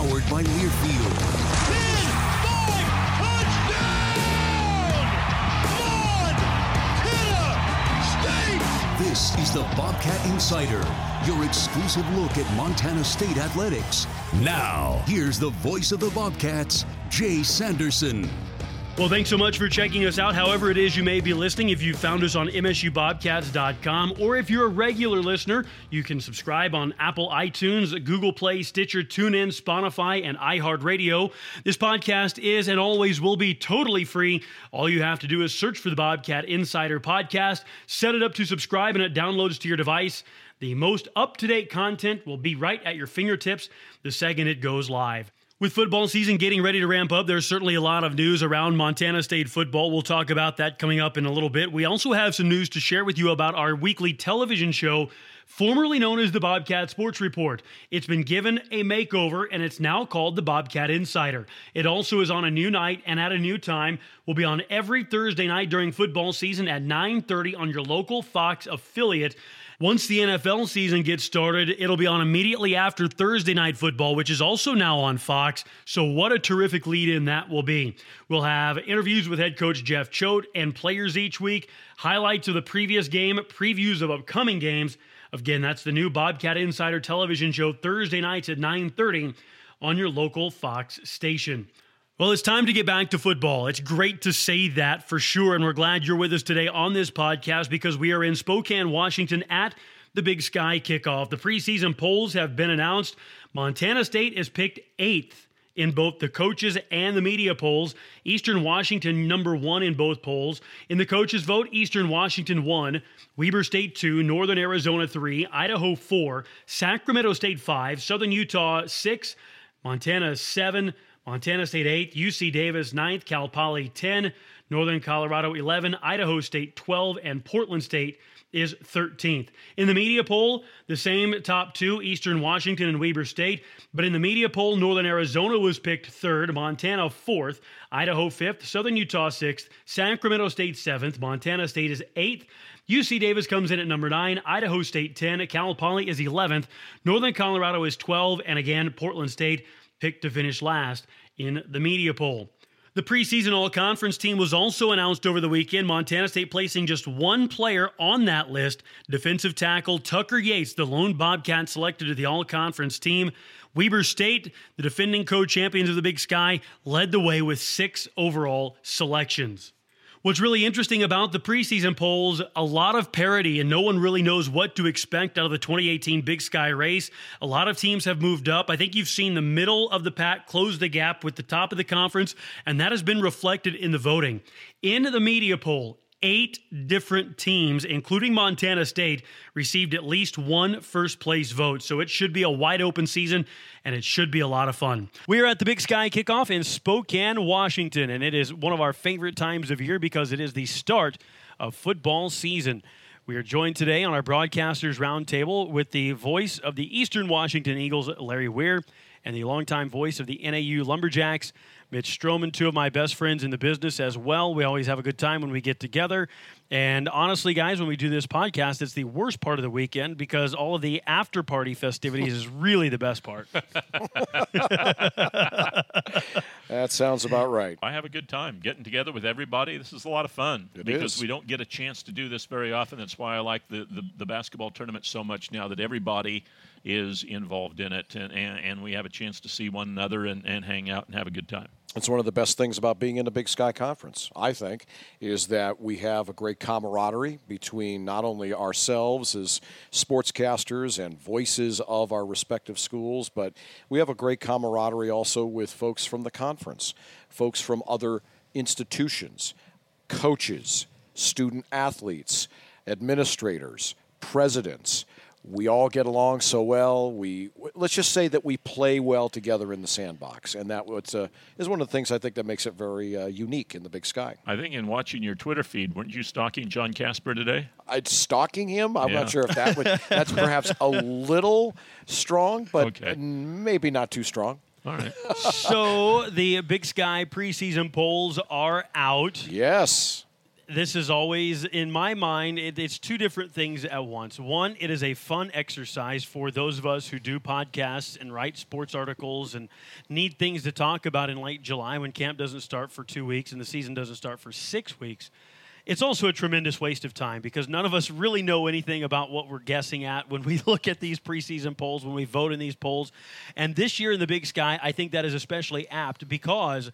Powered by Learfield. This is the Bobcat Insider, your exclusive look at Montana State athletics. Now, here's the voice of the Bobcats, Jay Sanderson. Well, thanks so much for checking us out. However, it is you may be listening. If you found us on MSUBobcats.com, or if you're a regular listener, you can subscribe on Apple iTunes, Google Play, Stitcher, TuneIn, Spotify, and iHeartRadio. This podcast is and always will be totally free. All you have to do is search for the Bobcat Insider Podcast, set it up to subscribe, and it downloads to your device. The most up to date content will be right at your fingertips the second it goes live. With football season getting ready to ramp up, there's certainly a lot of news around Montana State football. We'll talk about that coming up in a little bit. We also have some news to share with you about our weekly television show, formerly known as the Bobcat Sports Report. It's been given a makeover and it's now called the Bobcat Insider. It also is on a new night and at a new time. Will be on every Thursday night during football season at 9:30 on your local Fox affiliate. Once the NFL season gets started, it'll be on immediately after Thursday Night Football, which is also now on Fox. So, what a terrific lead in that will be. We'll have interviews with head coach Jeff Choate and players each week, highlights of the previous game, previews of upcoming games. Again, that's the new Bobcat Insider television show Thursday nights at 9:30 on your local Fox station. Well, it's time to get back to football. It's great to say that for sure. And we're glad you're with us today on this podcast because we are in Spokane, Washington at the Big Sky kickoff. The preseason polls have been announced. Montana State is picked eighth in both the coaches and the media polls. Eastern Washington, number one in both polls. In the coaches' vote, Eastern Washington one, Weber State two, Northern Arizona three, Idaho four, Sacramento State five, Southern Utah six, Montana seven. Montana State 8, UC Davis 9th, Cal Poly 10, Northern Colorado 11, Idaho State 12, and Portland State is 13th. In the media poll, the same top two, Eastern Washington and Weber State. But in the media poll, Northern Arizona was picked third, Montana fourth, Idaho fifth, Southern Utah sixth, Sacramento State seventh, Montana State is eighth. UC Davis comes in at number 9, Idaho State 10, Cal Poly is 11th, Northern Colorado is 12, and again, Portland State picked to finish last in the media poll. The preseason all conference team was also announced over the weekend. Montana State placing just one player on that list defensive tackle Tucker Yates, the lone Bobcat selected to the all conference team. Weber State, the defending co champions of the Big Sky, led the way with six overall selections. What's really interesting about the preseason polls, a lot of parity, and no one really knows what to expect out of the 2018 Big Sky race. A lot of teams have moved up. I think you've seen the middle of the pack close the gap with the top of the conference, and that has been reflected in the voting. In the media poll, eight different teams, including Montana State, received at least one first place vote. So it should be a wide open season and it should be a lot of fun. We are at the Big Sky kickoff in Spokane, Washington, and it is one of our favorite times of year because it is the start of football season. We are joined today on our broadcasters roundtable with the voice of the Eastern Washington Eagles, Larry Weir, and the longtime voice of the NAU Lumberjacks, Mitch Strohman, two of my best friends in the business as well. We always have a good time when we get together. And honestly, guys, when we do this podcast, it's the worst part of the weekend because all of the after party festivities is really the best part. that sounds about right. I have a good time getting together with everybody. This is a lot of fun it because is. we don't get a chance to do this very often. That's why I like the, the, the basketball tournament so much now that everybody is involved in it and, and, and we have a chance to see one another and, and hang out and have a good time. It's one of the best things about being in the Big Sky Conference, I think, is that we have a great camaraderie between not only ourselves as sportscasters and voices of our respective schools, but we have a great camaraderie also with folks from the conference, folks from other institutions, coaches, student athletes, administrators, presidents we all get along so well. We let's just say that we play well together in the sandbox, and that uh, is one of the things I think that makes it very uh, unique in the Big Sky. I think in watching your Twitter feed, weren't you stalking John Casper today? I'd stalking him. I'm yeah. not sure if that would that's perhaps a little strong, but okay. maybe not too strong. All right. so the Big Sky preseason polls are out. Yes this is always in my mind it, it's two different things at once one it is a fun exercise for those of us who do podcasts and write sports articles and need things to talk about in late july when camp doesn't start for two weeks and the season doesn't start for six weeks it's also a tremendous waste of time because none of us really know anything about what we're guessing at when we look at these preseason polls, when we vote in these polls. And this year in the Big Sky, I think that is especially apt because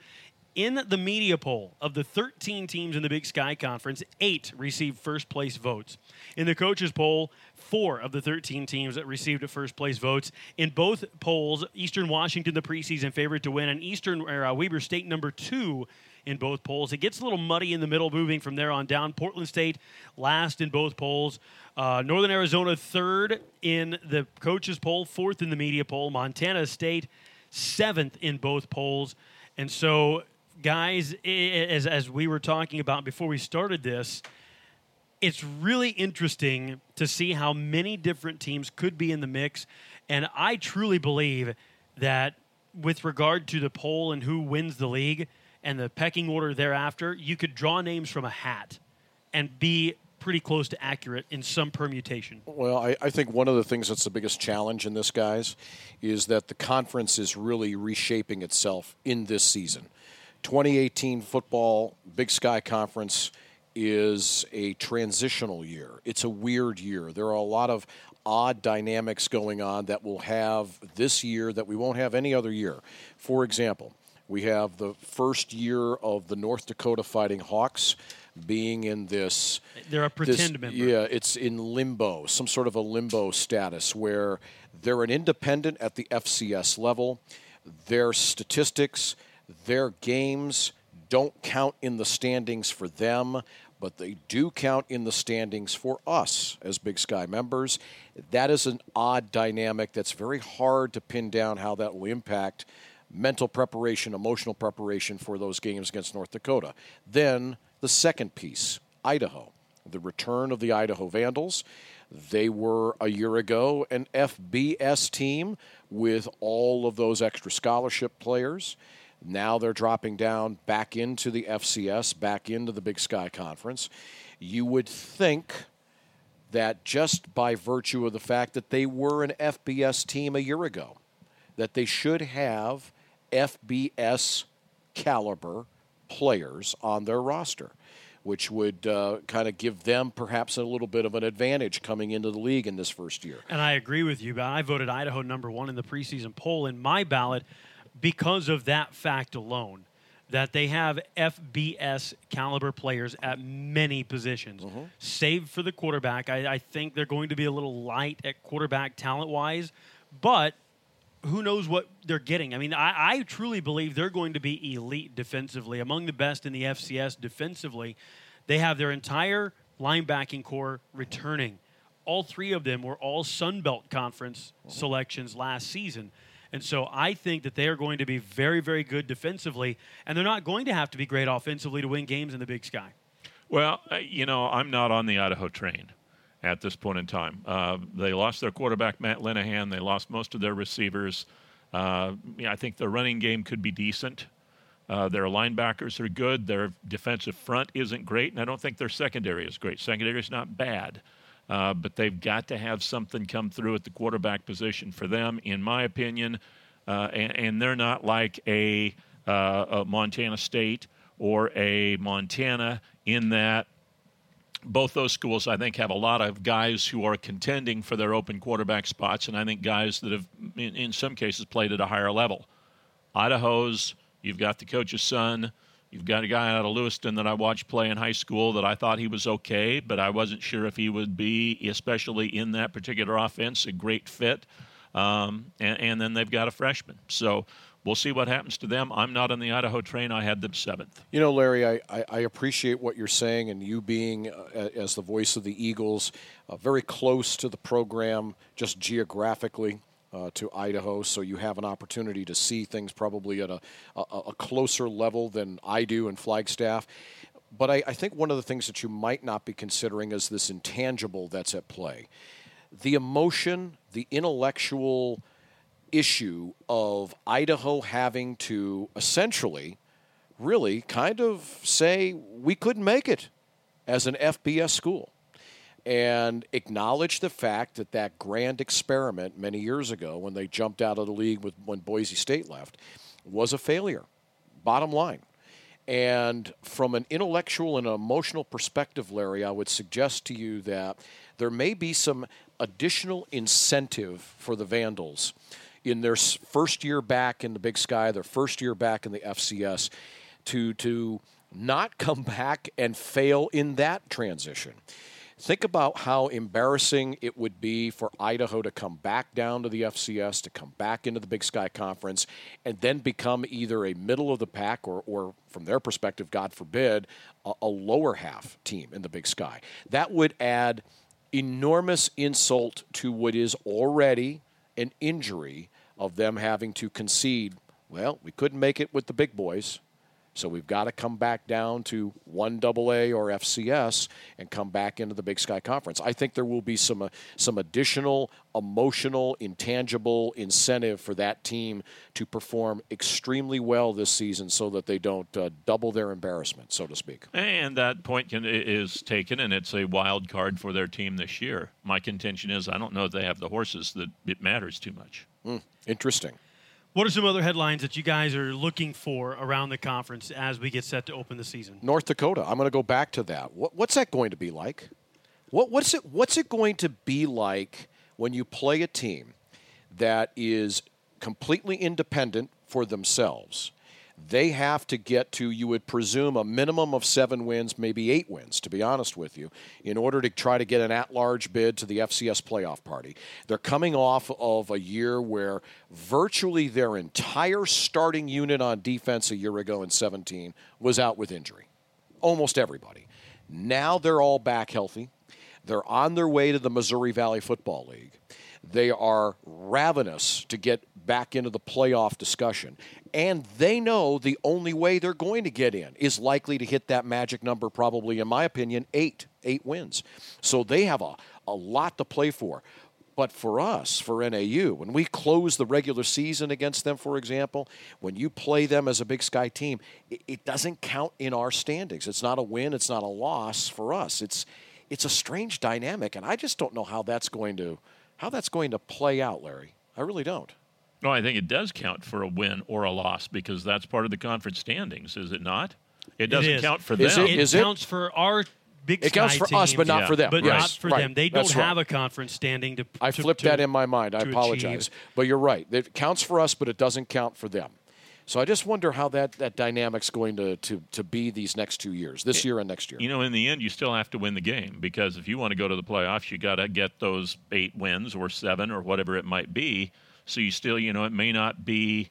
in the media poll of the 13 teams in the Big Sky Conference, eight received first place votes. In the coaches poll, four of the 13 teams that received first place votes. In both polls, Eastern Washington, the preseason favorite to win, and Eastern uh, Weber State number two in both polls. It gets a little muddy in the middle, moving from there on down. Portland State last in both polls. Uh, Northern Arizona third in the coaches poll, fourth in the media poll. Montana State seventh in both polls. And so guys, as, as we were talking about before we started this, it's really interesting to see how many different teams could be in the mix. And I truly believe that with regard to the poll and who wins the league and the pecking order thereafter, you could draw names from a hat and be pretty close to accurate in some permutation. Well, I, I, think one of the things that's the biggest challenge in this, guys, is that the conference is really reshaping itself in this season. 2018 football Big Sky Conference is a transitional year. It's a weird year. There are a lot of odd dynamics going on that we'll have this year that we won't have any other year. For example, we have the first year of the North Dakota Fighting Hawks being in this. They're a pretend this, member. Yeah, it's in limbo, some sort of a limbo status where they're an independent at the FCS level. Their statistics their games don't count in the standings for them, but they do count in the standings for us as Big Sky members. That is an odd dynamic that's very hard to pin down how that will impact mental preparation, emotional preparation for those games against North Dakota. Then the second piece Idaho, the return of the Idaho Vandals. They were a year ago an FBS team with all of those extra scholarship players. Now they're dropping down back into the FCS, back into the Big Sky Conference. You would think that just by virtue of the fact that they were an FBS team a year ago, that they should have FBS caliber players on their roster, which would uh, kind of give them perhaps a little bit of an advantage coming into the league in this first year. And I agree with you, but I voted Idaho number one in the preseason poll in my ballot because of that fact alone. That they have FBS caliber players at many positions, Mm-hmm. save for the quarterback. I, I think they're going to be a little light at quarterback talent wise, but who knows what they're getting. I mean, I, I truly believe they're going to be elite defensively, among the best in the FCS defensively. They have their entire linebacking corps returning. All three of them were all Sun Belt Conference selections last season. And so I think that they are going to be very, very good defensively, and they're not going to have to be great offensively to win games in the Big Sky. Well, uh, you know, I'm not on the Idaho train at this point in time. Uh, they lost their quarterback, Matt Linehan. They lost most of their receivers. Uh, yeah, I think the running game could be decent. Uh, their linebackers are good. Their defensive front isn't great, and I don't think their secondary is great. Secondary is not bad, uh, but they've got to have something come through at the quarterback position for them, in my opinion. Uh, and, and they're not like a, uh, a Montana State or a Montana in that both those schools, I think, have a lot of guys who are contending for their open quarterback spots, and I think guys that have, in, in some cases, played at a higher level. Idaho's, you've got the coach's son. You've got a guy out of Lewiston that I watched play in high school that I thought he was okay, but I wasn't sure if he would be, especially in that particular offense, a great fit. Um, and, and then they've got a freshman. So we'll see what happens to them. I'm not on the Idaho train. I had them seventh. You know, Larry, I, I, I appreciate what you're saying, and you being, uh, as the voice of the Eagles, uh, very close to the program just geographically. Uh, to Idaho, so you have an opportunity to see things probably at a, a, a closer level than I do in Flagstaff. But I, I think one of the things that you might not be considering is this intangible that's at play. The emotion, the intellectual issue of Idaho having to essentially, really kind of say, we couldn't make it as an FBS school. And acknowledge the fact that that grand experiment many years ago, when they jumped out of the league with, when Boise State left, was a failure. Bottom line. And from an intellectual and emotional perspective, Larry, I would suggest to you that there may be some additional incentive for the Vandals in their first year back in the Big Sky, their first year back in the FCS, to to not come back and fail in that transition. Think about how embarrassing it would be for Idaho to come back down to the FCS, to come back into the Big Sky Conference, and then become either a middle of the pack or, or from their perspective, God forbid, a, a lower half team in the Big Sky. That would add enormous insult to what is already an injury of them having to concede. Well, we couldn't make it with the big boys. So we've got to come back down to one AA or FCS and come back into the Big Sky Conference. I think there will be some uh, some additional emotional, intangible incentive for that team to perform extremely well this season, so that they don't uh, double their embarrassment, so to speak. And that point can, is taken, and it's a wild card for their team this year. My contention is I don't know if they have the horses that it matters too much. Mm, interesting. What are some other headlines that you guys are looking for around the conference as we get set to open the season? North Dakota. I'm going to go back to that. What, what's that going to be like? What, what's it? What's it going to be like when you play a team that is completely independent for themselves? They have to get to, you would presume, a minimum of seven wins, maybe eight wins, to be honest with you, in order to try to get an at large bid to the FCS playoff party. They're coming off of a year where virtually their entire starting unit on defense a year ago in 17 was out with injury. Almost everybody. Now they're all back healthy. They're on their way to the Missouri Valley Football League. They are ravenous to get back into the playoff discussion. And they know the only way they're going to get in is likely to hit that magic number, probably, in my opinion, eight. Eight wins. So they have a, a lot to play for. But for us, for NAU, when we close the regular season against them, for example, when you play them as a Big Sky team, it, it doesn't count in our standings. It's not a win, it's not a loss for us. It's it's a strange dynamic, and I just don't know how that's going to how that's going to play out, Larry. I really don't. No, I think it does count for a win or a loss because that's part of the conference standings, is it not? It doesn't is. count for Is them. it? It Is it? counts for our Big It counts Sky for us, but not Yeah. for them. but Right, not for right. them. They don't That's right. have a conference standing to. I to- flipped to- that in my mind. I apologize. achieve. But you're right. It counts for us, but it doesn't count for them. So I just wonder how that, that dynamic's going to, to, to be these next two years, this year and next year. You know, in the end, you still have to win the game because if you want to go to the playoffs, you got to get those eight wins or seven or whatever it might be. So you still, you know, it may not be,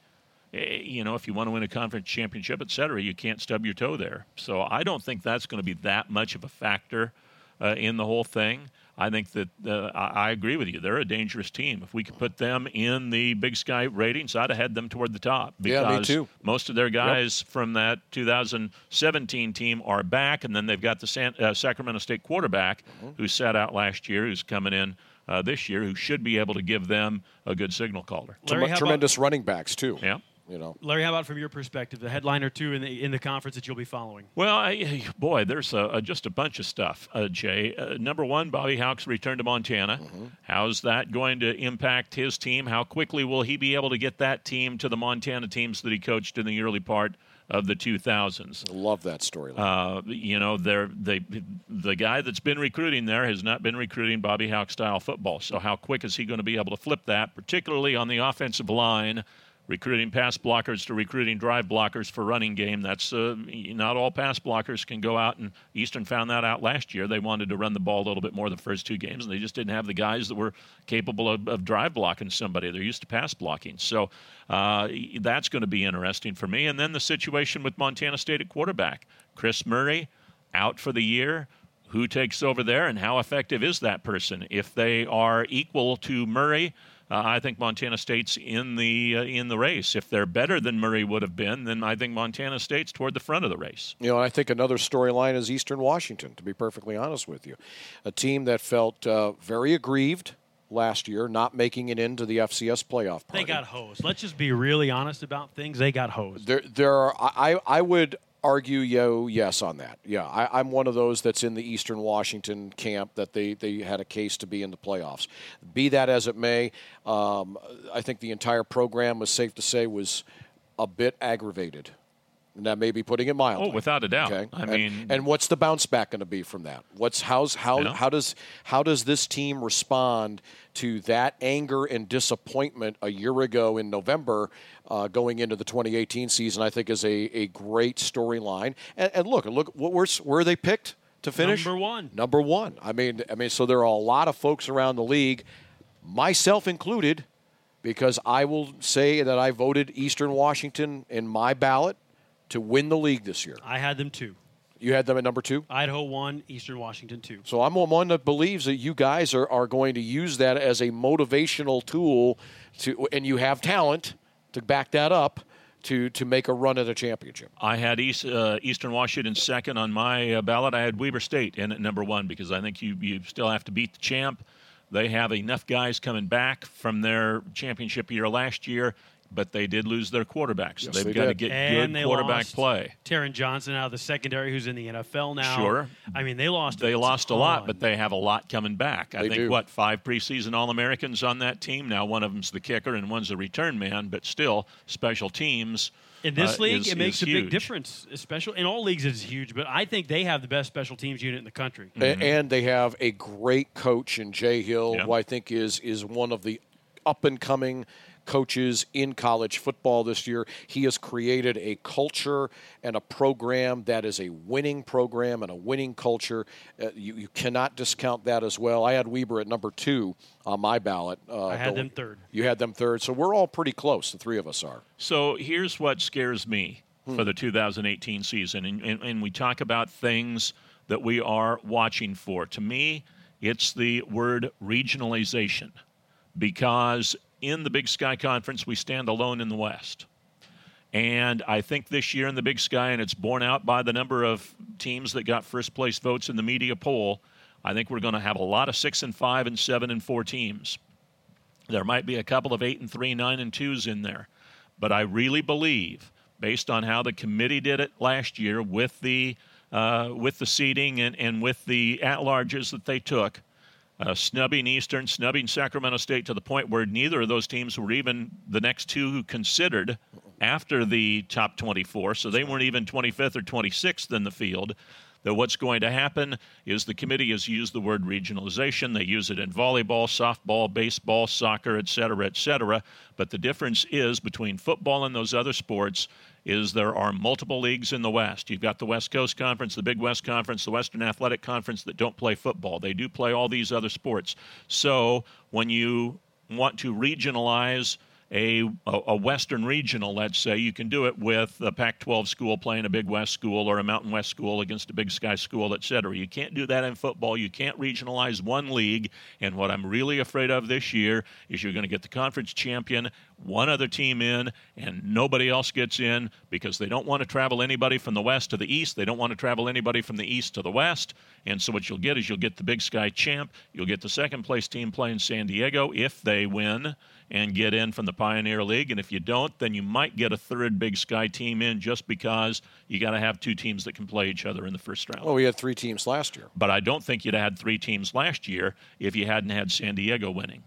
eh, you know, if you want to win a conference championship, et cetera, you can't stub your toe there. So I don't think that's going to be that much of a factor uh, in the whole thing. I think that uh, I I agree with you. They're a dangerous team. If we could put them in the Big Sky ratings, I'd have had them toward the top. Yeah, me because too. Most of their guys from that 2017 team are back, and then they've got the San, uh, Sacramento State quarterback Mm-hmm. who sat out last year, who's coming in uh, this year, who should be able to give them a good signal caller. Larry, how about- Tremendous running backs, too. Yeah. You know. Larry, how about from your perspective, the headline or two in the in the conference that you'll be following? Well, I, boy, there's a, a, just a bunch of stuff, uh, Jay. Uh, number one, Bobby Hauck's return to Montana. How's that going to impact his team? How quickly will he be able to get that team to the Montana teams that he coached in the early part of the 2000s? I Love that storyline. Uh, you know, they're, they the guy that's been recruiting there has not been recruiting Bobby Hauck style football. So how quick is he going to be able to flip that, particularly on the offensive line? Recruiting pass blockers to recruiting drive blockers for running game. That's uh, not all pass blockers can go out, and Eastern found that out last year. They wanted to run the ball a little bit more the first two games, and they just didn't have the guys that were capable of, of drive blocking somebody. They're used to pass blocking. So uh, that's going to be interesting for me. And then the situation with Montana State at quarterback. Chris Murray out for the year. Who takes over there, and how effective is that person? If they are equal to Murray, uh, I think Montana State's in the uh, in the race. If they're better than Murray would have been, then I think Montana State's toward the front of the race. You know, I think another storyline is Eastern Washington, to be perfectly honest with you. A team that felt uh, very aggrieved last year, not making it into the FCS playoff party. They got hosed. Let's just be really honest about things. They got hosed. There, there are. I, I would argue yo yes on that. Yeah, I, I'm one of those that's in the Eastern Washington camp that they they had a case to be in the playoffs. Be that as it may, um, I think the entire program was safe to say was a bit aggravated. And that may be putting it mildly. Oh, without a doubt. Okay. I And- mean- and what's the bounce back going to be from that? What's how's how Yeah. how does how does this team respond to that anger and disappointment a year ago in November, uh, going into the 2018 season? I think is a, a great storyline. And, and look, look, what where where they picked to finish Number one. Number one. I mean, I mean, so there are a lot of folks around the league, myself included, because I will say that I voted Eastern Washington in my ballot to win the league this year. I had them two. You had them at number two? Idaho one, Eastern Washington two. So I'm one that believes that you guys are, are going to use that as a motivational tool to, and you have talent to back that up to, to make a run at a championship. I had East, uh, Eastern Washington second on my uh, ballot. I had Weber State in at number one because I think you, you still have to beat the champ. They have enough guys coming back from their championship year last year, but they did lose their quarterback, so Yes, they've they got to get And good they quarterback lost play. Taron Johnson out of the secondary, who's in the NFL now. Sure. I mean, they lost. They a lost a lot, but they have a lot coming back. I think do. what five preseason All Americans on that team. Now one of them's the kicker and one's a return man, but still special teams. in this uh, league, is- it makes is a big difference. Especially in all leagues, it's huge. But I think they have the best special teams unit in the country. A- And they have a great coach in Jay Hill, Yeah. who I think is is one of the up and coming coaches in college football this year. He has created a culture and a program that is a winning program and a winning culture. Uh, you, you cannot discount that as well. I had Weber at number two on my ballot. Uh, I had though- them third. You had them third, so we're all pretty close. The three of us are. So here's what scares me Hmm. for the 2018 season, and, and, and we talk about things that we are watching for. To me, it's the word regionalization, because in the Big Sky Conference, we stand alone in the West. And I think this year in the Big Sky, and it's borne out by the number of teams that got first place votes in the media poll, I think we're going to have a lot of six and five and seven and four teams. There might be a couple of eight and three, nine and twos in there. But I really believe, based on how the committee did it last year with the uh, with the seating and, and with the at larges that they took, uh, snubbing Eastern, snubbing Sacramento State to the point where neither of those teams were even the next two who considered after the top 24, so they weren't even 25th or 26th in the field. That what's going to happen is the committee has used the word regionalization. They use it in volleyball, softball, baseball, soccer, et cetera, et cetera. But the difference is between football and those other sports is there are multiple leagues in the West. You've got the West Coast Conference, the Big West Conference, the Western Athletic Conference that don't play football. They do play all these other sports. So when you want to regionalize a, a Western regional, let's say, you can do it with a Pac 12 school playing a Big West school or a Mountain West school against a Big Sky school, et cetera. You can't do that in football. You can't regionalize one league. And what I'm really afraid of this year is you're going to get the conference champion, one other team in, and nobody else gets in because they don't want to travel anybody from the west to the east. They don't want to travel anybody from the east to the west. And so what you'll get is you'll get the Big Sky champ, you'll get the second place team playing San Diego if they win and get in from the Pioneer League. And if you don't, then you might get a third Big Sky team in just because you got to have two teams that can play each other in the first round. Well, we had three teams last year. But I don't think you'd have had three teams last year if you hadn't had San Diego winning.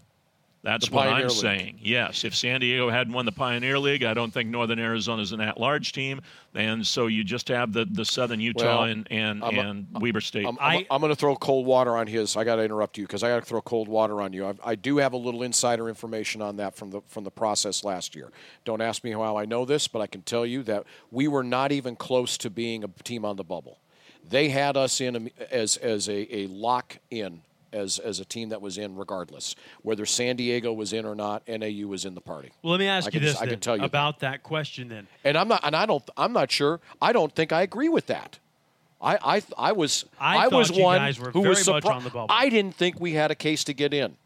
That's what I'm League. saying. Yes, if San Diego hadn't won the Pioneer League, I don't think Northern Arizona is an at-large team, and so you just have the, the Southern Utah Well, and and, I'm a- and Weber State. I'm, I'm, I'm going to throw cold water on his. I got to interrupt you because I got to throw cold water on you. I, I do have a little insider information on that from the from the process last year. Don't ask me how I know this, but I can tell you that we were not even close to being a team on the bubble. They had us in um, as as a, a lock in as as a team that was in regardless whether San Diego was in or not. NAU was in the party. Well, let me ask I you can- this I can tell you about that question then. And I'm not, and I don't, I'm not sure. I don't think I agree with that. I, I, I was, I was you one guys were who very was much on the bubble. I didn't think we had a case to get in.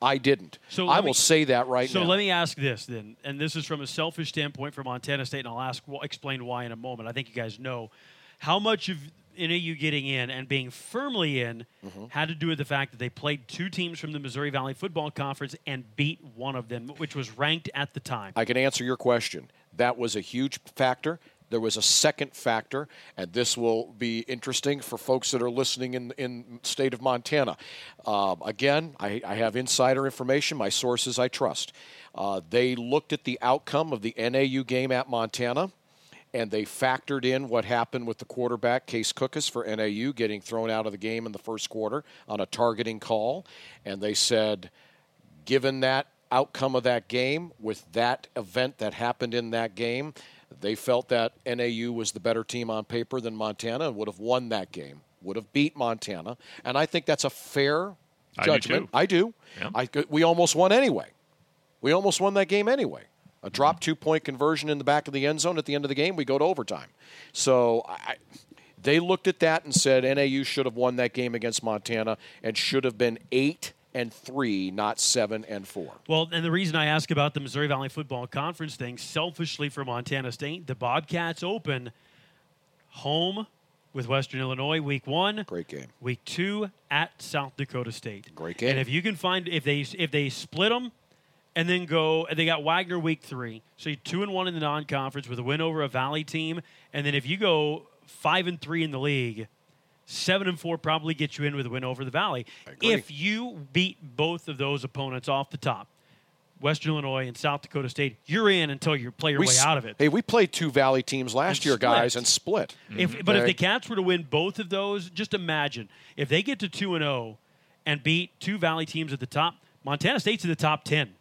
I didn't. So I will me- say that right so now. So let me ask this then, and this is from a selfish standpoint for Montana State, and I'll ask, well, explain why in a moment. I think you guys know how much of NAU getting in and being firmly in Mm-hmm. had to do with the fact that they played two teams from the Missouri Valley Football Conference and beat one of them, which was ranked at the time. I can answer your question. That was a huge factor. There was a second factor, and this will be interesting for folks that are listening in in state of Montana. Um, again, I, I have insider information. My sources I trust. Uh, they looked at the outcome of the NAU game at Montana, and they factored in what happened with the quarterback Case Cookus for NAU getting thrown out of the game in the first quarter on a targeting call, and they said given that outcome of that game, with that event that happened in that game, they felt that NAU was the better team on paper than Montana and would have won that game, would have beat Montana. And I think that's a fair I do judgment. I do. Yeah. I, we almost won anyway. We almost won that game anyway. A drop two point conversion in the back of the end zone at the end of the game, we go to overtime. So I, they looked at that and said NAU should have won that game against Montana and should have been eight and three, not seven and four. Well, and the reason I ask about the Missouri Valley Football Conference thing, selfishly for Montana State, the Bobcats open home with Western Illinois week one. Great game. Week two at South Dakota State. Great game. And if you can find if they if they split them and then go and they got Wagner week three, so you're two and one in the non-conference with a win over a Valley team, and then if you go five and three in the league. Seven and four probably get you in with a win over the Valley. If you beat both of those opponents off the top, Western Illinois and South Dakota State, you're in until you play your We way s- out of it. Hey, we played two Valley teams last And year, guys, and split. If, mm-hmm. but if the Cats were to win both of those, just imagine if they get to two and zero and beat two Valley teams at the top. Montana State's in the top ten,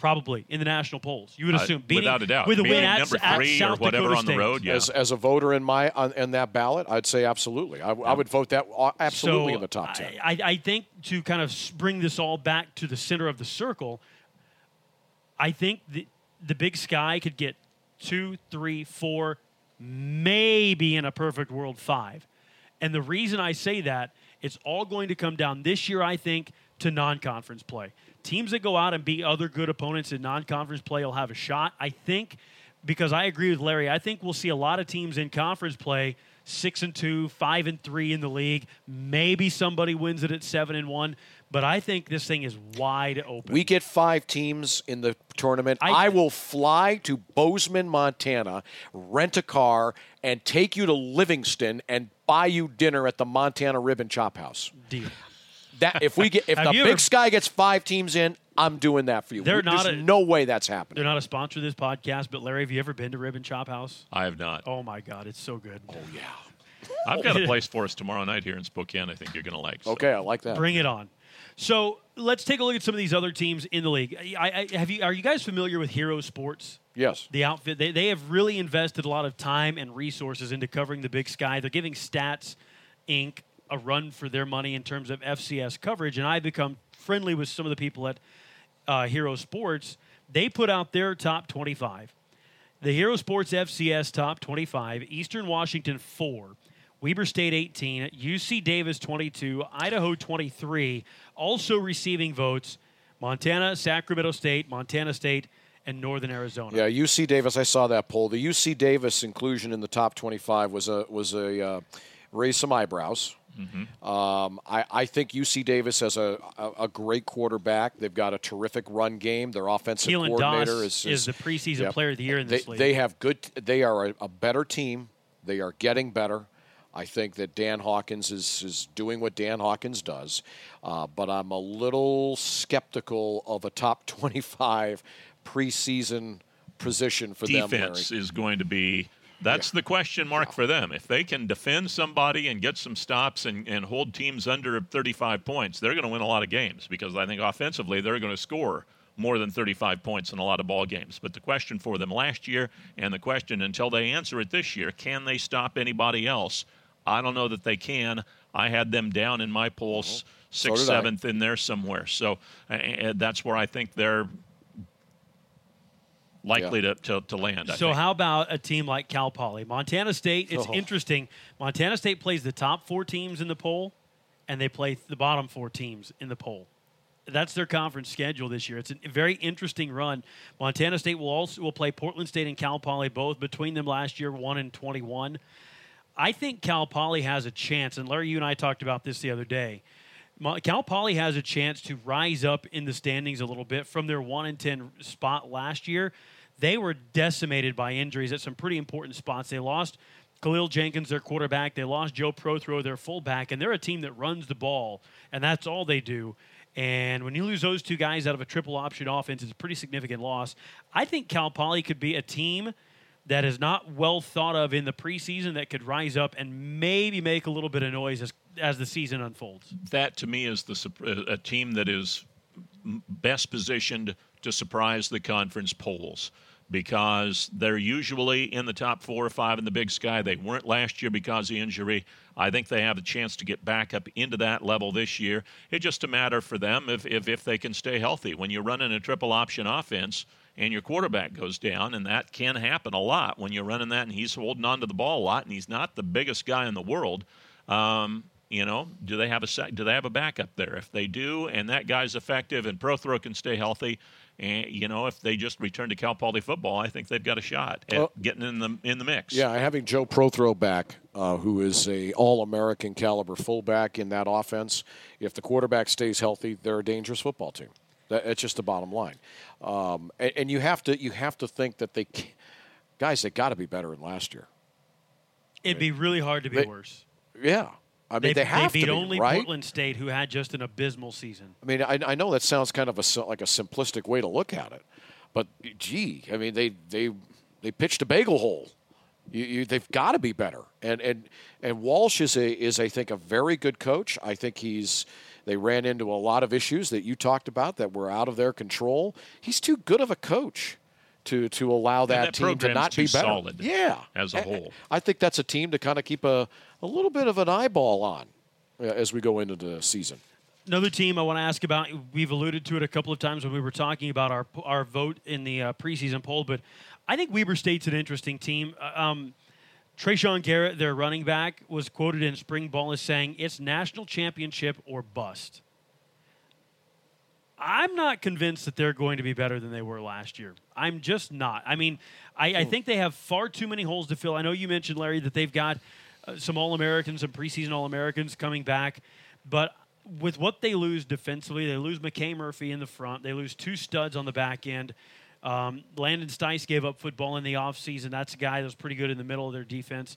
probably in the national polls. You would Uh, assume beating, without a doubt. with a win at, number at three or South whatever Dakota on the State. road, yeah. As, as a voter in my on, in that ballot, I'd say absolutely. I, I would vote that uh, absolutely so in the top ten. I, I think to kind of bring this all back to the center of the circle, I think the the Big Sky could get two, three, four, maybe in a perfect world five. And the reason I say that, it's all going to come down this year, I think, to non-conference play. Teams that go out and beat other good opponents in non-conference play will have a shot. I think because I agree with Larry. I think we'll see a lot of teams in conference play six and two, five and three in the league. Maybe somebody wins it at seven and one, but I think this thing is wide open. We get five teams in the tournament. I- I, will fly to Bozeman, Montana, rent a car, and take you to Livingston and buy you dinner at the Montana Rib and Chop House. deal. That if we get if the you Big ever- Sky gets five teams in, I'm doing that for you. They're There's not a- no way that's happening. They're not a sponsor of this podcast, but Larry, have you ever been to Rib and Chop House? I have not. Oh my God, it's so good. Oh yeah. I've got a place for us tomorrow night here in Spokane. I think you're going to like. so. Okay, I like that. Bring it on. So let's take a look at some of these other teams in the league. I, I, have you? Are you guys familiar with Hero Sports? Yes. The outfit they, they have really invested a lot of time and resources into covering the Big Sky. They're giving Stats Inc. a run for their money in terms of FCS coverage, and I've become friendly with some of the people at uh, Hero Sports. They put out their top 25. The Hero Sports FCS top 25, Eastern Washington 4, Weber State 18, UC Davis 22, Idaho 23, also receiving votes Montana, Sacramento State, Montana State, and Northern Arizona. Yeah, UC Davis. I saw that poll. The UC Davis inclusion in the top 25 was a was a uh, raise some eyebrows. Um, I, I think UC Davis has a, a, a great quarterback. They've got a terrific run game. Their offensive Keelan coordinator Doss is, is the preseason Yep. player of the year in they, this league. They have good. They are a, a better team. They are getting better. I think that Dan Hawkins is, is doing what Dan Hawkins does, uh, but I'm a little skeptical of a top 25 preseason position for them. Defense is going to be that's the question mark for them. If they can defend somebody and get some stops and, and hold teams under 35 points, they're going to win a lot of games because I think offensively they're going to score more than 35 points in a lot of ball games. But the question for them last year and the question until they answer it this year, can they stop anybody else? I don't know that they can. I had them down in my polls, So sixth, I. seventh in there somewhere. So uh, that's where I think they're likely to, to, to land. I So think. how about a team like Cal Poly? Montana State, it's Oh. interesting. Montana State plays the top four teams in the poll, and they play the bottom four teams in the poll. That's their conference schedule this year. It's a very interesting run. Montana State will also will play Portland State and Cal Poly both. Between them last year, one and twenty-one. I think Cal Poly has a chance, and Larry, you and I talked about this the other day. Cal Poly has a chance to rise up in the standings a little bit from their one and ten spot last year. They were decimated by injuries at some pretty important spots. They lost Khalil Jenkins, their quarterback. They lost Joe Protheroe, their fullback, and they're a team that runs the ball, and that's all they do. And when you lose those two guys out of a triple option offense, it's a pretty significant loss. I think Cal Poly could be a team that is not well thought of in the preseason that could rise up and maybe make a little bit of noise as, as the season unfolds. that to me is the uh, a team that is best positioned to surprise the conference polls because they're usually in the top four or five in the Big Sky. They weren't last year because of injury. I think they have a chance to get back up into that level this year. It's just a matter for them if, if, if they can stay healthy. When you're running a triple option offense and your quarterback goes down, and that can happen a lot when you're running that and he's holding on to the ball a lot and he's not the biggest guy in the world. Um, you know, do they have a sec- do they have a backup there? If they do, and that guy's effective, and Protheroe can stay healthy, and you know, if they just return to Cal Poly football, I think they've got a shot at Well- getting in the in the mix. Yeah, having Joe Protheroe back, uh, who is a All-American caliber fullback in that offense. If the quarterback stays healthy, they're a dangerous football team. That, that's just the bottom line. Um, and, and you have to you have to think that they, guys, they got to be better than last year. It'd be really hard to be They- worse. Yeah, I mean they, have beat to be only right. Portland State, who had just an abysmal season. I mean, I, I know that sounds kind of a like a simplistic way to look at it, but gee, I mean they they they pitched a bagel hole. You, you, they've got to be better, and and and Walsh is a is I think a very good coach. I think he's they ran into a lot of issues that you talked about that were out of their control. He's too good of a coach to to allow that, that team to not too be better. solid yeah, as a I- whole. I think that's a team to kind of keep a a little bit of an eyeball on uh, as we go into the season. Another team I want to ask about. We've alluded to it a couple of times when we were talking about our our vote in the uh, preseason poll, but I think Weber State's an interesting team. Uh, Um, Trayshawn Garrett, their running back, was quoted in spring ball as saying, "It's national championship or bust." I'm not convinced that they're going to be better than they were last year. I'm just not. I mean, I, I think they have far too many holes to fill. I know you mentioned Larry that they've got uh, some All Americans, some preseason All Americans coming back, but with what they lose defensively, they lose McKay Murphy in the front. They lose two studs on the back end. Um, Landon Stice gave up football in the offseason. That's a guy that was pretty good in the middle of their defense.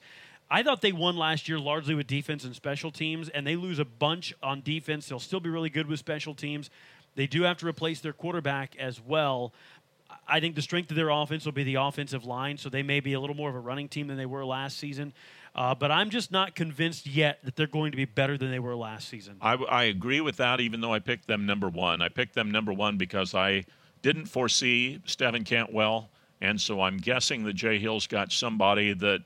I thought they won last year largely with defense and special teams, and they lose a bunch on defense. They'll still be really good with special teams. They do have to replace their quarterback as well. I think the strength of their offense will be the offensive line, so they may be a little more of a running team than they were last season. Uh, but I'm just not convinced yet that they're going to be better than they were last season. I, I agree with that, even though I picked them number one. I picked them number one because I didn't foresee Stefan Cantwell, and so I'm guessing that Jay Hill's got somebody that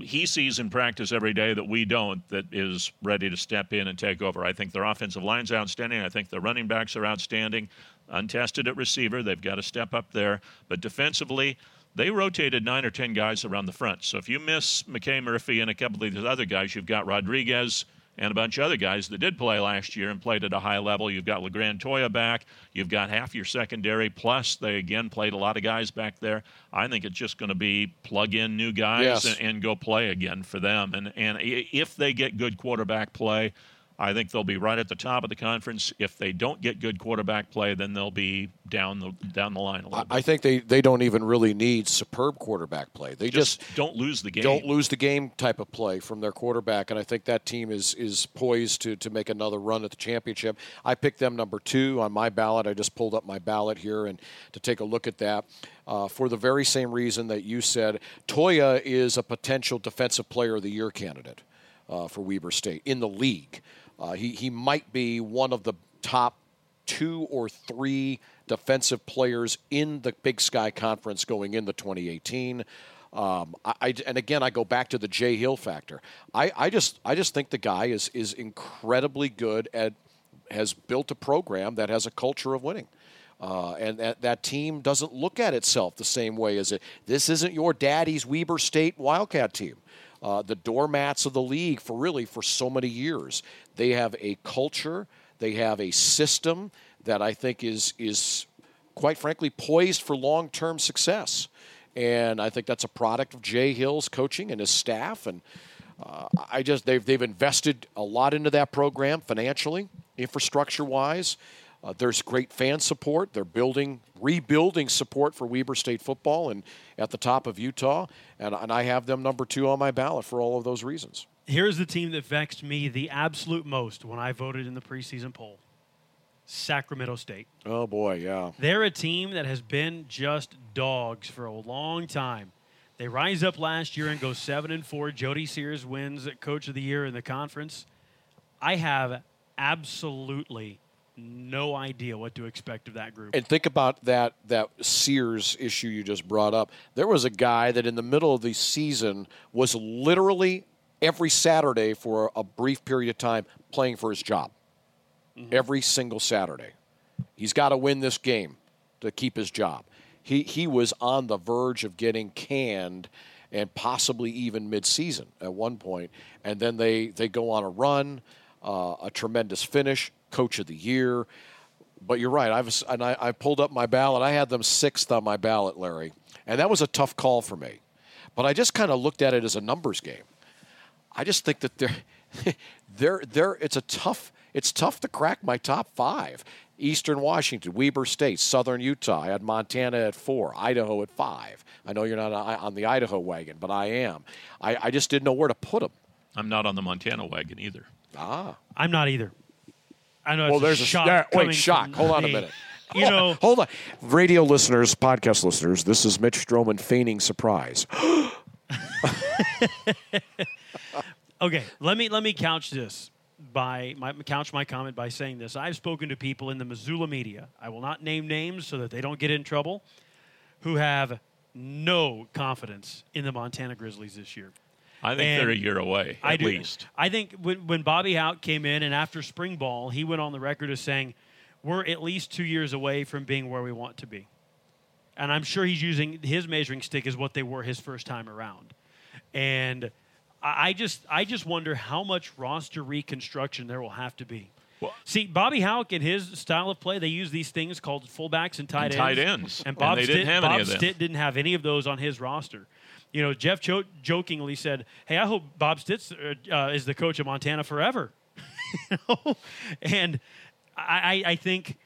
he sees in practice every day that we don't that is ready to step in and take over. I think their offensive line's outstanding. I think their running backs are outstanding. Untested at receiver, they've got to step up there. But defensively, they rotated nine or ten guys around the front. So if you miss McKay Murphy and a couple of these other guys, you've got Rodriguez and a bunch of other guys that did play last year and played at a high level. You've got LeGrand Toia back. You've got half your secondary. Plus, they again played a lot of guys back there. I think it's just going to be plug in new guys Yes. and, and go play again for them. And and if they get good quarterback play. I think they'll be right at the top of the conference. If they don't get good quarterback play, then they'll be down the down the line a little I think they, they don't even really need superb quarterback play. They just, don't lose the game. don't lose the game type of play from their quarterback, and I think that team is is poised to to make another run at the championship. I picked them number two on my ballot. I just pulled up my ballot here and to take a look at that. Uh, for the very same reason that you said, Toia is a potential defensive player of the year candidate uh, for Weber State in the league. Uh, he he might be one of the top two or three defensive players in the Big Sky Conference going into 2018. Um, I, I- and again, I go back to the Jay Hill factor. I, I just I just think the guy is is incredibly good at has built a program that has a culture of winning. Uh, and that, that team doesn't look at itself the same way as it. This isn't your daddy's Weber State Wildcat team. Uh, the doormats of the league for really for so many years. They have a culture. They have a system that I think is is quite frankly poised for long term success. And I think that's a product of Jay Hill's coaching and his staff. And uh, I just they've they've invested a lot into that program financially, infrastructure wise. Uh, there's great fan support. They're building, rebuilding support for Weber State football and at the top of Utah. And, and I have them number two on my ballot for all of those reasons. Here's the team that vexed me the absolute most when I voted in the preseason poll Sacramento State. Oh boy, yeah. They're a team that has been just dogs for a long time. They rise up last year and go seven and four. Jody Sears wins Coach of the Year in the conference. I have absolutely no idea what to expect of that group. And think about that that Sears issue you just brought up. There was a guy that in the middle of the season was literally every Saturday for a brief period of time playing for his job. Every single Saturday. He's got to win this game to keep his job. He he was on the verge of getting canned and possibly even midseason at one point. And then they, they go on a run, uh, a tremendous finish, coach of the year. But you're right. I was, and I, I pulled up my ballot. I had them sixth on my ballot, Larry, and that was a tough call for me. But I just kind of looked at it as a numbers game. I just think that they're, they're, they're. It's a tough. It's tough to crack my top five. Eastern Washington, Weber State, Southern Utah. I had Montana at four, Idaho at five. I know you're not on on the Idaho wagon, but I am. I, I just didn't know where to put them. I'm not on the Montana wagon either. Ah, I'm not either. I know. well, it's there's a shock. there- wait. Shock. Hold on a minute. You know, Hold on. Radio listeners, podcast listeners, this is Mitch Strohman feigning surprise. Okay, let me let me couch this by my couch my comment by saying this. I've spoken to people in the Missoula media. I will not name names so that they don't get in trouble, who have no confidence in the Montana Grizzlies this year. I think And they're a year away I at do. least. I think when, when Bobby Hauck came in and after spring ball, he went on the record as saying, "We're at least two years away from being where we want to be." And I'm sure he's using his measuring stick as what they were his first time around. And I I just I just wonder how much roster reconstruction there will have to be. See, Bobby Hauck and his style of play, they use these things called fullbacks and tight And tight ends. ends. And And Bob they Stitt, didn't have any Bob. Stitt didn't have any of those on his roster. You know, Jeff cho- jokingly said, "Hey, I hope Bob Stitt uh, uh, is the coach of Montana forever." you know? And I, I, think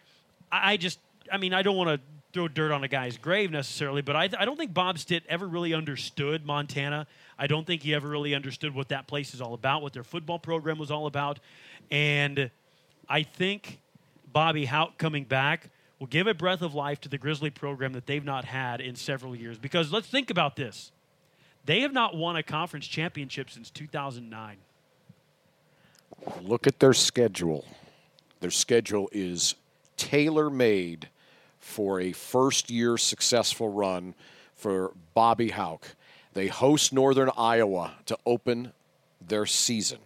I just, I mean, I don't want to throw dirt on a guy's grave necessarily, but I, I don't think Bob Stitt ever really understood Montana. I don't think he ever really understood what that place is all about, what their football program was all about, and I think Bobby Hauck coming back will give a breath of life to the Grizzly program that they've not had in several years. Because let's think about this. They have not won a conference championship since 2009. Look at their schedule. Their schedule is tailor made for a first year successful run for Bobby Hauck. They host Northern Iowa to open their season.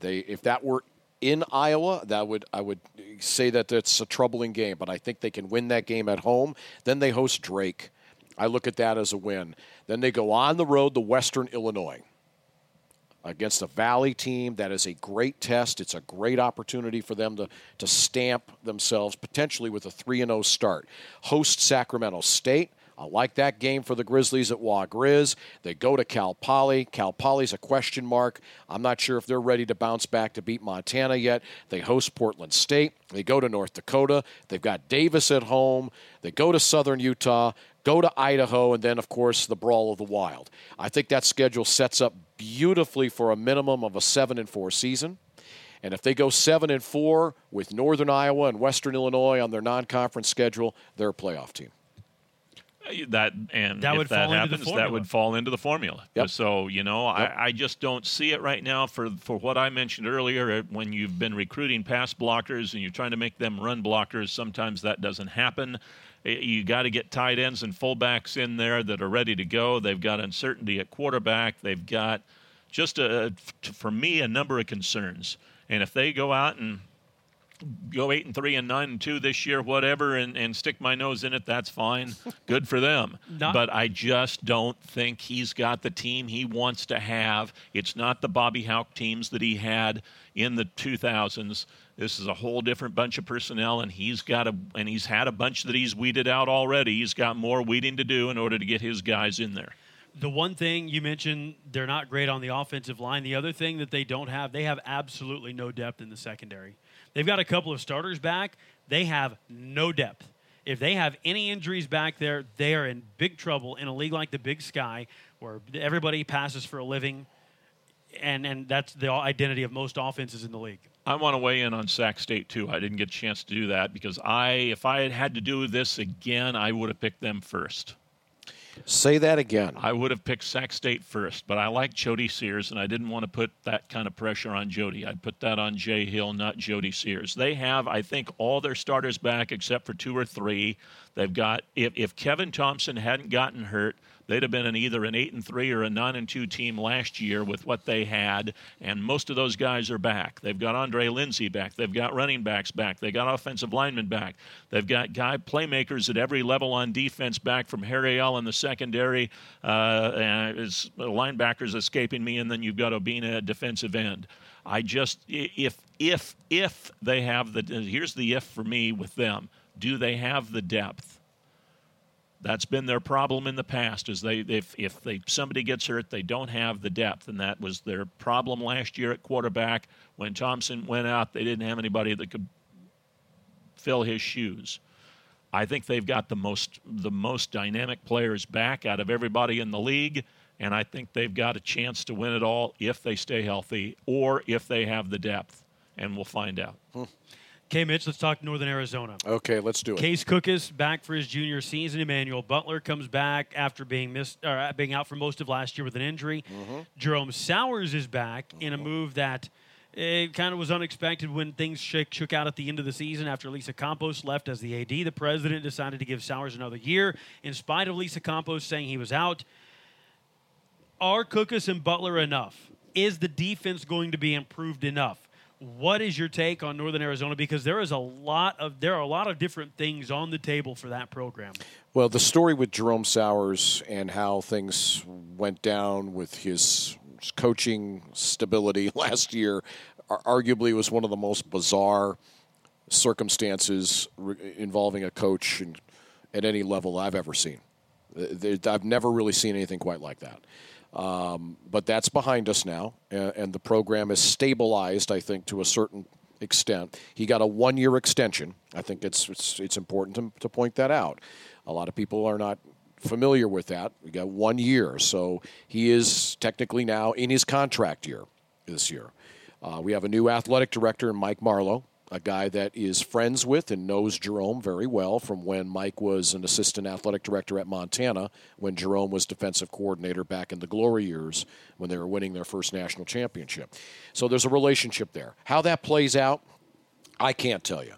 They, if that were in Iowa, that would I would say that that's a troubling game, but I think they can win that game at home. Then they host Drake. I look at that as a win. Then they go on the road to Western Illinois against a Valley team. That is a great test. It's a great opportunity for them to, to stamp themselves potentially with a 3 0 start. Host Sacramento State. I like that game for the Grizzlies at Wa Grizz. They go to Cal Poly. Cal Poly's a question mark. I'm not sure if they're ready to bounce back to beat Montana yet. They host Portland State. They go to North Dakota. They've got Davis at home. They go to Southern Utah, go to Idaho, and then, of course, the Brawl of the Wild. I think that schedule sets up beautifully for a minimum of a 7 and 4 season. And if they go 7 and 4 with Northern Iowa and Western Illinois on their non conference schedule, they're a playoff team. that and That if would that fall into the happens, that formula. would fall into the formula. Yep. So you know, Yep. I, I just don't see it right now for for what I mentioned earlier. uh, When you've been recruiting pass blockers and you're trying to make them run blockers, sometimes that doesn't happen. You got to get tight ends and fullbacks in there that are ready to go. They've got uncertainty at quarterback. They've got just a for me a number of concerns. And if they go out and go eight and three and nine and two this year, whatever, and, and stick my nose in it, that's fine. Good for them. Not- but I just don't think he's got the team he wants to have. It's not the Bobby Hauck teams that he had in the 2000s. This is a whole different bunch of personnel, and he's got a and he's had a bunch that he's weeded out already. He's got more weeding to do in order to get his guys in there. The one thing you mentioned, they're not great on the offensive line. The other thing that they don't have, they have absolutely no depth in the secondary. They've got a couple of starters back. They have no depth. If they have any injuries back there, they are in big trouble in a league like the Big Sky, where everybody passes for a living, and and that's the identity of most offenses in the league. I want to weigh in on Sac State too. I didn't get a chance to do that because I, if I had had to do this again, I would have picked them first. Say that again. I would have picked Sac State first, but I like Jody Sears, and I didn't want to put that kind of pressure on Jody. I'd put that on Jay Hill, not Jody Sears. They have, I think, all their starters back except for two or three. They've got if, if Kevin Thompson hadn't gotten hurt, they'd have been an either an eight and three or a nine and two team last year with what they had, and most of those guys are back. They've got Andre Lindsey back. They've got running backs back. They got offensive linemen back. They've got guy playmakers at every level on defense back from Harry L in the secondary. Uh, and is linebackers escaping me, and then you've got Obina at defensive end. I just if if if they have the here's the if for me with them. Do they have the depth? That's been their problem in the past. Is they if if they somebody gets hurt, they don't have the depth, and that was their problem last year at quarterback. When Thompson went out, they didn't have anybody that could fill his shoes. I think they've got the most the most dynamic players back out of everybody in the league, and I think they've got a chance to win it all if they stay healthy or if they have the depth, and we'll find out. Hmm. Okay, Mitch, let's talk Northern Arizona. Okay, let's do it. Case Cookus is back for his junior season. Emmanuel Butler comes back after being missed, or uh, being out for most of last year with an injury. Mm-hmm. Jerome Souers is back in a mm-hmm. move that it kind of was unexpected when things shook, shook out at the end of the season after Lisa Campos left as the AD. The president decided to give Souers another year in spite of Lisa Campos saying he was out. Are Cookus and Butler enough? Is the defense going to be improved enough? What is your take on Northern Arizona? Because there is a lot of there are a lot of different things on the table for that program. Well, the story with Jerome Souers and how things went down with his coaching stability last year arguably was one of the most bizarre circumstances involving a coach at any level I've ever seen. Uh, I've never really seen anything quite like that. Um, but that's behind us now, and, and the program is stabilized, I think, to a certain extent. He got a one year extension. I think it's, it's, it's important to, to point that out. A lot of people are not familiar with that. We got one year, so he is technically now in his contract year this year. Uh, we have a new athletic director, Mike Marlow. A guy that is friends with and knows Jerome very well from when Mike was an assistant athletic director at Montana, when Jerome was defensive coordinator back in the glory years when they were winning their first national championship. So there's a relationship there. How that plays out, I can't tell you.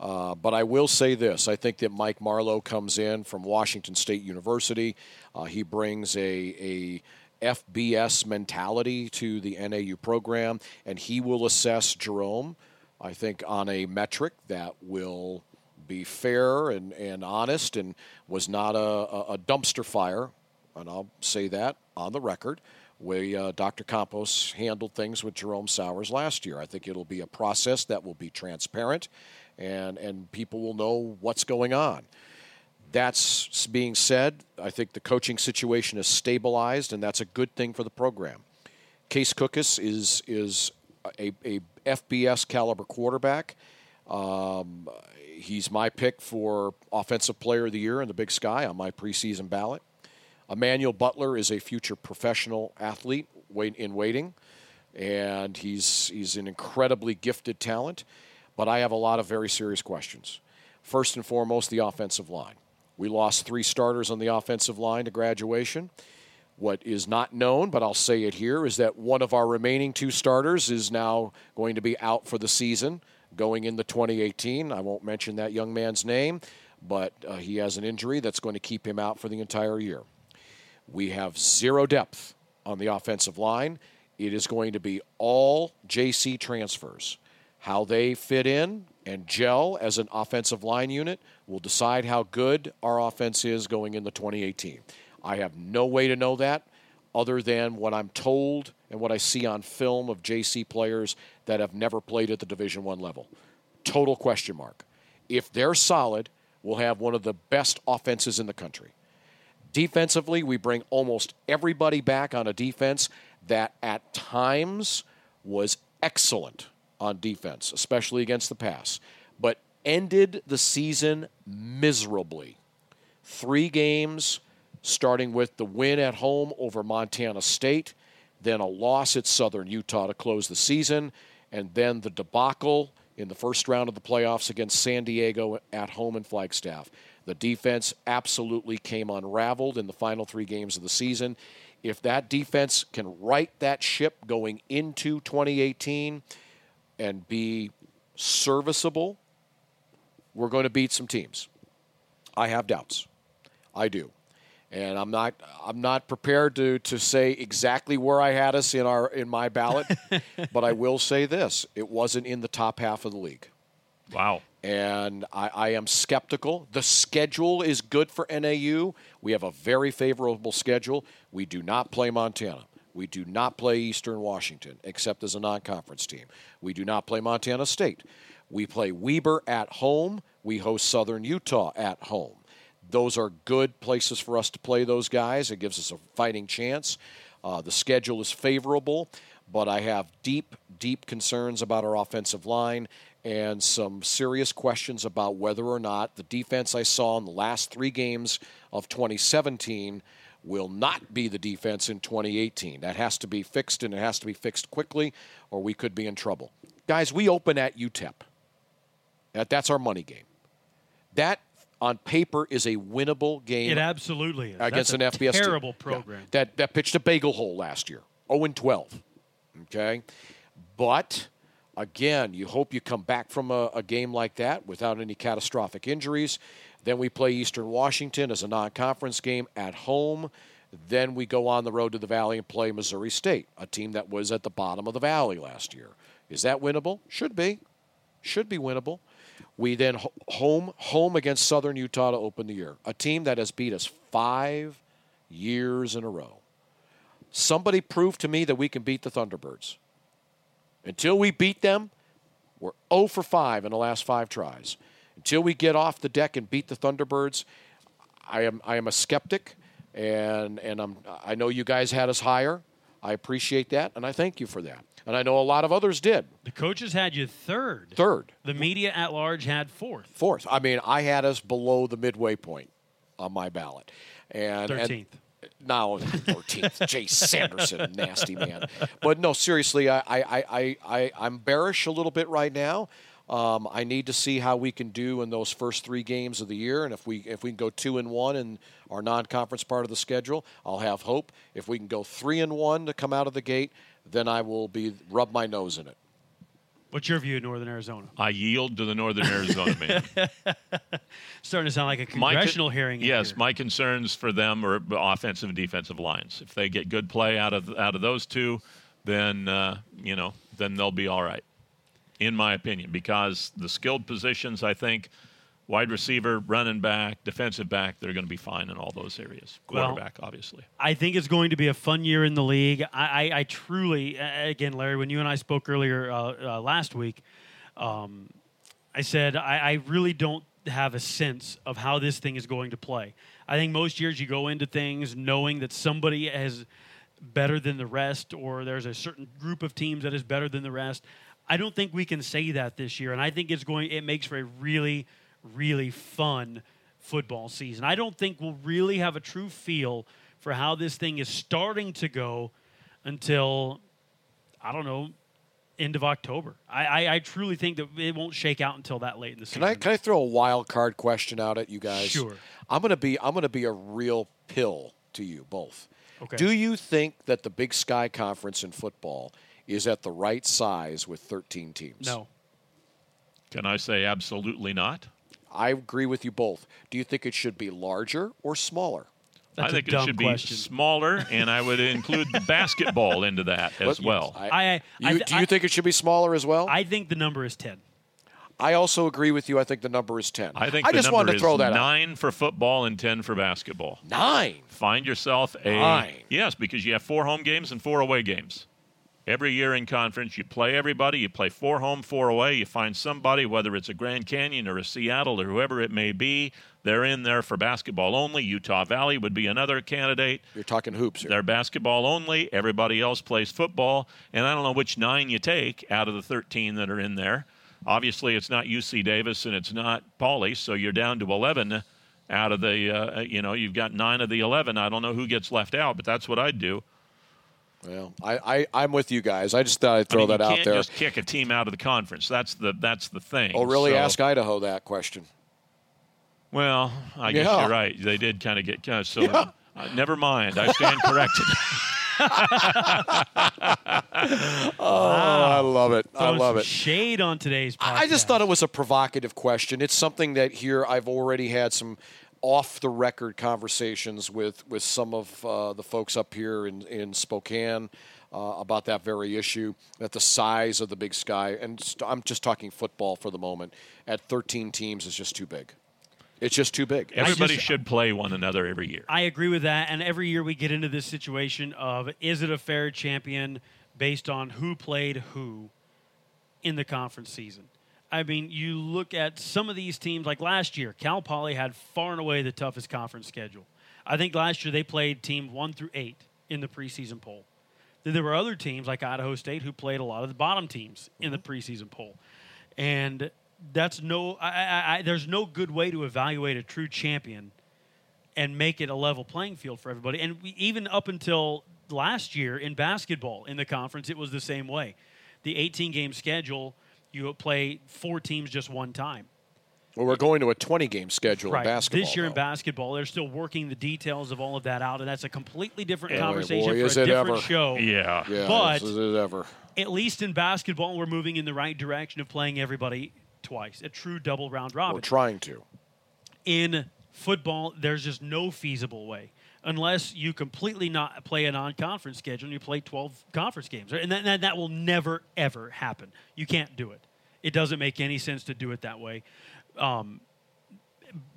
Uh, but I will say this I think that Mike Marlow comes in from Washington State University. Uh, he brings a, a FBS mentality to the NAU program, and he will assess Jerome, I think, on a metric that will be fair and, and honest and was not a, a dumpster fire. And I'll say that on the record. We, uh, Dr. Campos handled things with Jerome Souers last year. I think it'll be a process that will be transparent and, and people will know what's going on. That's being said, I think the coaching situation is stabilized, and that's a good thing for the program. Case Cookus is is a, a FBS caliber quarterback. Um, he's my pick for Offensive Player of the Year in the Big Sky on my preseason ballot. Emmanuel Butler is a future professional athlete in waiting, and he's he's an incredibly gifted talent. But I have a lot of very serious questions. First and foremost, the offensive line. We lost three starters on the offensive line to graduation. What is not known, but I'll say it here, is that one of our remaining two starters is now going to be out for the season going into 2018. I won't mention that young man's name, but uh, he has an injury that's going to keep him out for the entire year. We have zero depth on the offensive line. It is going to be all JC transfers. How they fit in and gel as an offensive line unit will decide how good our offense is going into 2018. I have no way to know that other than what I'm told and what I see on film of JC players that have never played at the Division 1 level. Total question mark. If they're solid, we'll have one of the best offenses in the country. Defensively, we bring almost everybody back on a defense that at times was excellent on defense, especially against the pass, but ended the season miserably. Three games, starting with the win at home over Montana State, then a loss at Southern Utah to close the season, and then the debacle in the first round of the playoffs against San Diego at home in Flagstaff. The defense absolutely came unraveled in the final three games of the season. If that defense can right that ship going into 2018 and be serviceable we're going to beat some teams. I have doubts. I do. And I'm not I'm not prepared to, to say exactly where I had us in our in my ballot, but I will say this. It wasn't in the top half of the league. Wow. And I, I am skeptical. The schedule is good for NAU. We have a very favorable schedule. We do not play Montana. We do not play Eastern Washington, except as a non conference team. We do not play Montana State. We play Weber at home. We host Southern Utah at home. Those are good places for us to play those guys. It gives us a fighting chance. Uh, the schedule is favorable, but I have deep, deep concerns about our offensive line and some serious questions about whether or not the defense I saw in the last three games of 2017 will not be the defense in 2018. That has to be fixed, and it has to be fixed quickly, or we could be in trouble. Guys, we open at UTEP. That, that's our money game. That on paper is a winnable game. It absolutely is. Against That's an FBS terrible team. program. Yeah. That that pitched a bagel hole last year. 0 and 12. Okay? But again, you hope you come back from a, a game like that without any catastrophic injuries. Then we play Eastern Washington as a non-conference game at home. Then we go on the road to the Valley and play Missouri State, a team that was at the bottom of the Valley last year. Is that winnable? Should be. Should be winnable. We then home home against Southern Utah to open the year, a team that has beat us five years in a row. Somebody prove to me that we can beat the Thunderbirds. Until we beat them, we're 0 for 5 in the last five tries. Until we get off the deck and beat the Thunderbirds, I am I am a skeptic, and and I'm I know you guys had us higher. I appreciate that, and I thank you for that and I know a lot of others did. The coaches had you third. Third. The media at large had fourth. Fourth. I mean, I had us below the midway point on my ballot. And thirteenth. Now, 14th, Jay Sanderson, nasty man. But no, seriously, I, I, I, I, I'm bearish a little bit right now. Um, I need to see how we can do in those first three games of the year, and if we if we can go two and one in our non-conference part of the schedule, I'll have hope. If we can go three and one to come out of the gate, then I will be rub my nose in it. What's your view of Northern Arizona? I yield to the Northern Arizona man. Starting to sound like a My con- congressional hearing. Yes, here. my concerns for them are offensive and defensive lines. If they get good play out of out of those two, then uh, you know, then they'll be all right, in my opinion. Because the skilled positions, I think, wide receiver, running back, defensive back, they're going to be fine in all those areas. Well- Quarterback, obviously. I think it's going to be a fun year in the league. I, I, I truly, again, Larry, when you and I spoke earlier uh, uh, last week, um, I said I, I really don't have a sense of how this thing is going to play. I think most years you go into things knowing that somebody is better than the rest, or there's a certain group of teams that is better than the rest. I don't think we can say that this year, and I think it's going. It makes for a really, really fun football season. I don't think we'll really have a true feel for how this thing is starting to go until I don't know end of October. I, I, I truly think that it won't shake out until that late in the season. Can I can I throw a wild card question out at you guys? Sure. I'm gonna be I'm gonna be a real pill to you both. Okay. Do you think that the Big Sky Conference in football is at the right size with 13 teams? no. Can I say absolutely not? I agree with you both. Do you think it should be larger or smaller? That's I think it should question. be smaller, and I would include the basketball into that as What- well. I- I, I, you, I do you I- think it should be smaller as well? I, I think the number is ten. I also agree with you. I think the number is 10. I think I the just number wanted to is throw that out. nine for football and ten for basketball. Nine. Find yourself a Nine. yes, because you have four home games and four away games. Every year in conference, you play everybody. You play four home, four away. You find somebody, whether it's a Grand Canyon or a Seattle or whoever it may be, they're in there for basketball only. Utah Valley would be another candidate. You're talking hoops here. They're basketball only. Everybody else plays football. And I don't know which nine you take out of the 13 that are in there. Obviously, it's not UC Davis and it's not Poly, so you're down to 11 out of the, uh, you know, you've got nine of the 11. I don't know who gets left out, but that's what I'd do. Well, I, I, I'm with you guys. I just thought I'd throw I mean, that out there. just kick a team out of the conference. That's the that's the thing. Oh, really? So- Ask Idaho that question. Well, I guess you're right. They did kind of get kind of so. Uh, never mind. I stand corrected. Oh, I love it. I love it. Shade on today's podcast. I just thought it was a provocative question. It's something that here I've already had some off the record conversations with with some of uh, the folks up here in in Spokane uh, about that very issue. That the size of the Big Sky, and st- I'm just talking football for the moment, at 13 teams is just too big. It's just too big. Everybody just- should play one another every year. I agree with that. And every year we get into this situation of is it a fair champion based on who played who in the conference season? I mean, you look at some of these teams, like last year, Cal Poly had far and away the toughest conference schedule. I think last year they played team one through eight in the preseason poll. Then there were other teams like Idaho State who played a lot of the bottom teams in the mm-hmm. preseason poll. And that's no, I, I, I, there's no good way to evaluate a true champion and make it a level playing field for everybody. And we, even up until last year in basketball in the conference, it was the same way. The 18 game schedule, you play four teams just one time. Well, we're going to a 20 game schedule in basketball. This year in basketball, they're still working the details of all of that out, and that's a completely different Boy, conversation boy, for is a it different ever. show. Yeah. Yeah, but- this is ever. At least in basketball, we're moving in the right direction of playing everybody twice, a true double round robin. We're trying to. in football, there's just no feasible way unless you completely not play a non-conference schedule and you play 12 conference games, and that, that, that will never ever happen. You can't do it. It doesn't make any sense to do it that way. Um,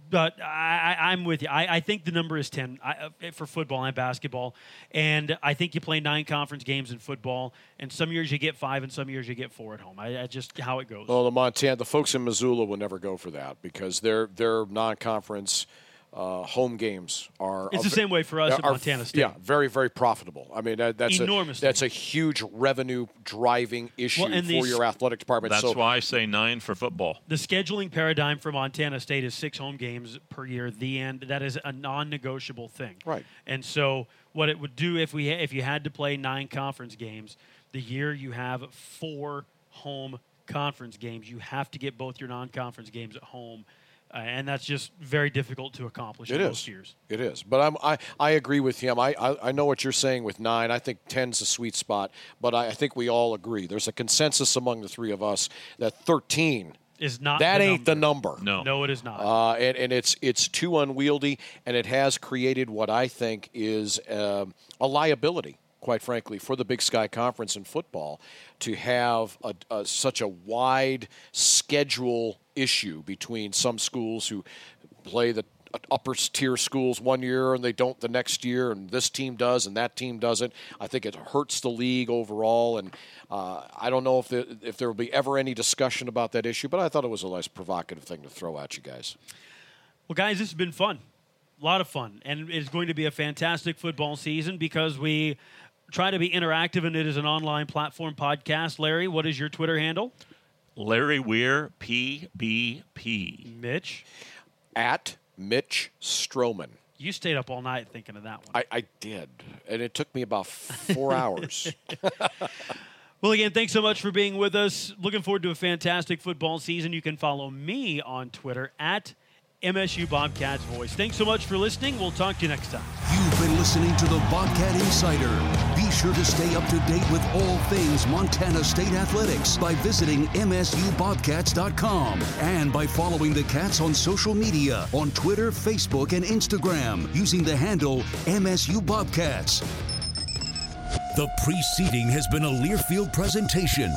but I, I'm with you. I, I think the number is 10 I, uh, for football and basketball. And I think you play nine conference games in football. And some years you get five, and some years you get four at home. I, I just how it goes. Well, the Montana, the folks in Missoula will never go for that because their their non-conference uh, home games are. It's are the same way for us at Montana State. Yeah, very very profitable. I mean, that, that's Enormously. A, that's a huge revenue driving issue Well, for these- your athletic department. That's so, why I say nine for football. The scheduling paradigm for Montana State is six home games per year. The end. That is a non-negotiable thing. Right. And so, what it would do if we if you had to play nine conference games, the year you have four home conference games. You have to get both your non conference games at home. Uh, and that's just very difficult to accomplish It in is. most years. It is, but I'm, I I agree with him. I, I I know what you're saying with nine. I think ten's a sweet spot, but I, I think we all agree. There's a consensus among the three of us that 13 Is not that the ain't the number. No. No, it is not. Uh, and, and it's it's too unwieldy, and it has created what I think is um, a liability, quite frankly, for the Big Sky Conference in football to have a, a, such a wide schedule issue between some schools who play the upper tier schools one year and they don't the next year, and this team does and that team doesn't. I think it hurts the league overall, and uh, I don't know if there, if there will be ever any discussion about that issue. But I thought it was a nice provocative thing to throw at you guys. Well, guys, this has been fun. A lot of fun. And it's going to be a fantastic football season because we try to be interactive and it is an online platform podcast. Larry, what is your Twitter handle? Larry Weir, PBP. Mitch, At Mitch Strohman. you stayed up all night thinking of that one. I, I did, and it took me about four hours. Well, again, thanks so much for being with us. Looking forward to a fantastic football season. You can follow me on Twitter at MSU Bobcats Voice. Thanks so much for listening. We'll talk to you next time. You've been listening to the Bobcat Insider. Be sure to stay up to date with all things Montana State athletics by visiting MSUBobcats.com and by following the Cats on social media on Twitter, Facebook, and Instagram using the handle MSU Bobcats. The preceding has been a Learfield presentation.